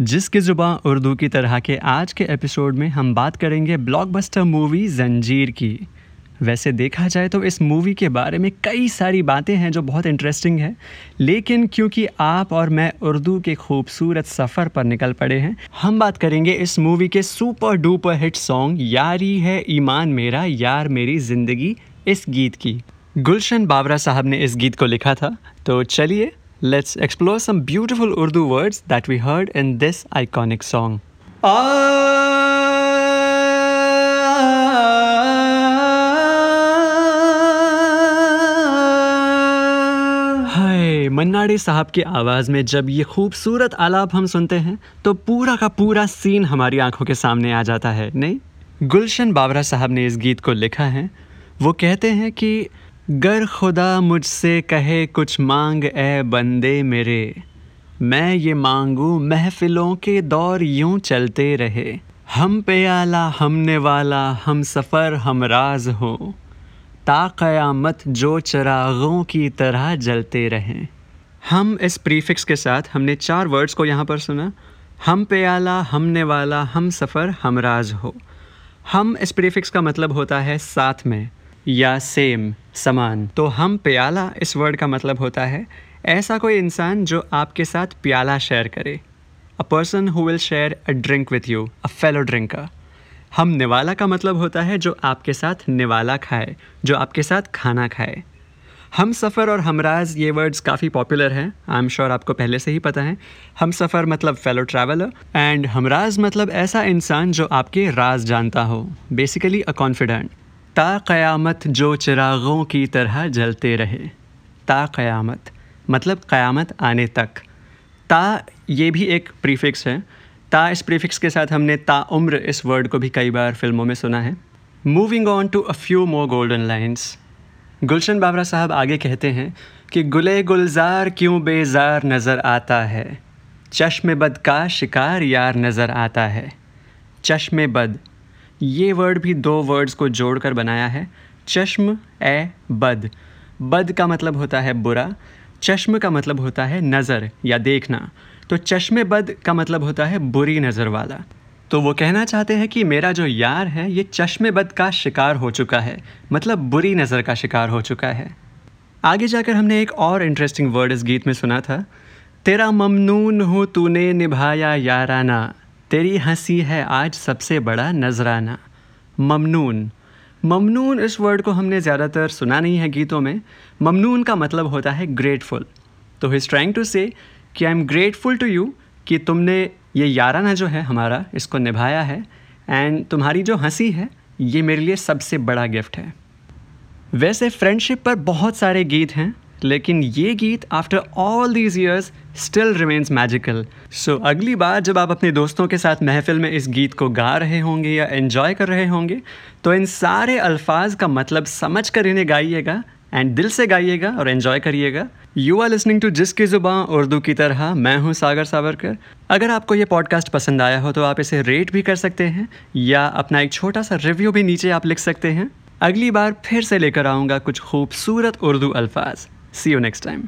जिसकी ज़ुबान उर्दू की तरह के आज के एपिसोड में हम बात करेंगे ब्लॉकबस्टर मूवी जंजीर की। वैसे देखा जाए तो इस मूवी के बारे में कई सारी बातें हैं जो बहुत इंटरेस्टिंग है, लेकिन क्योंकि आप और मैं उर्दू के खूबसूरत सफ़र पर निकल पड़े हैं, हम बात करेंगे इस मूवी के सुपर डुपर हिट सॉन्ग यारी है ईमान मेरा, यार मेरी ज़िंदगी, इस गीत की। गुलशन बाबरा साहब ने इस गीत को लिखा था तो चलिए let's explore some beautiful Urdu words that we heard in this iconic song. हाय मन्नाडे साहब की आवाज़ में जब ये खूबसूरत आलाप हम सुनते हैं तो पूरा का पूरा सीन हमारी आँखों के सामने आ जाता है नहीं गुलशन बावरा साहब ने इस गीत को लिखा है वो कहते हैं कि गर खुदा मुझसे कहे कुछ मांग, ए बंदे मेरे। मैं ये मांगू, महफिलों के दौर यूँ चलते रहे। हम पे आला हमने वाला हम सफ़र, हम राज हो। ता क़यामत जो चरागों की तरह जलते रहें। हम इस प्रीफिक्स के साथ, हमने चार वर्ड्स को यहाँ पर सुना। हम पे आला हमने वाला हम सफ़र, हम राज हो। हम इस प्रीफिक्स का मतलब होता है साथ में, या सेम। समान। तो हम प्याला इस वर्ड का मतलब होता है, ऐसा कोई इंसान जो आपके साथ प्याला शेयर करे। A person who will share a drink with you a fellow drinker हम निवाला का मतलब होता है जो आपके साथ निवाला खाए, जो आपके साथ खाना खाए। हम सफ़र और हमराज ये वर्ड्स काफ़ी पॉपुलर हैं आई एम श्योर आपको पहले से ही पता है। हम सफ़र मतलब फेलो ट्रैवलर एंड हमराज मतलब ऐसा इंसान जो आपके राज जानता हो बेसिकली अ कॉन्फिडेंट ता क़यामत जो चिरागों की तरह जलते रहे। ता क़यामत मतलब क़यामत आने तक। ता ये भी एक प्रीफिक्स है। ता इस प्रीफिक्स के साथ हमने ता उम्र इस वर्ड को भी कई बार फ़िल्मों में सुना है। Moving on to a few more golden lines Gulshan Bawra साहब आगे कहते हैं कि गुले गुलजार क्यों बेजार नज़र आता है? चश्म बद का शिकार यार नज़र आता है। चश्म बद ये वर्ड भी दो वर्ड्स को जोड़कर बनाया है। चश्म, ए, बद। बद का मतलब होता है बुरा, चश्म का मतलब होता है नज़र या देखना। तो चश्मे बद का मतलब होता है बुरी नज़र वाला। तो वो कहना चाहते हैं कि मेरा जो यार है, ये चश्म बद का शिकार हो चुका है। मतलब बुरी नज़र का शिकार हो चुका है। आगे जाकर हमने एक और इंटरेस्टिंग वर्ड इस गीत में सुना था। तेरा ममनून हो, तूने निभाया याराना। तेरी हँसी है आज सबसे बड़ा नजराना। ममनून। ममनून इस वर्ड को हमने ज़्यादातर सुना नहीं है गीतों में। ममनून का मतलब होता है ग्रेटफुल तो हिज ट्राइंग टू से कि I am grateful to you कि तुमने ये याराना जो है हमारा, इसको निभाया है। एंड तुम्हारी जो हँसी है, ये मेरे लिए सबसे बड़ा गिफ्ट है। वैसे फ्रेंडशिप पर बहुत सारे गीत हैं। लेकिन ये गीत after all these years still remains magical so अगली बार जब आप अपने दोस्तों के साथ महफिल में इस गीत को गा रहे होंगे या एन्जॉय कर रहे होंगे तो इन सारे अल्फाज का मतलब समझ कर इन्हें गाइएगा एंड दिल से गाइएगा और एन्जॉय करिएगा। यू आर लिसनिंग टू जिसकी ज़ुबान उर्दू की तरह, मैं हूँ सागर सावरकर। अगर आपको ये पॉडकास्ट पसंद आया हो तो आप इसे रेट भी कर सकते हैं, या अपना एक छोटा सा रिव्यू भी नीचे आप लिख सकते हैं। अगली बार फिर से लेकर आऊँगा कुछ खूबसूरत उर्दू अल्फाज। सी यू नेक्स्ट टाइम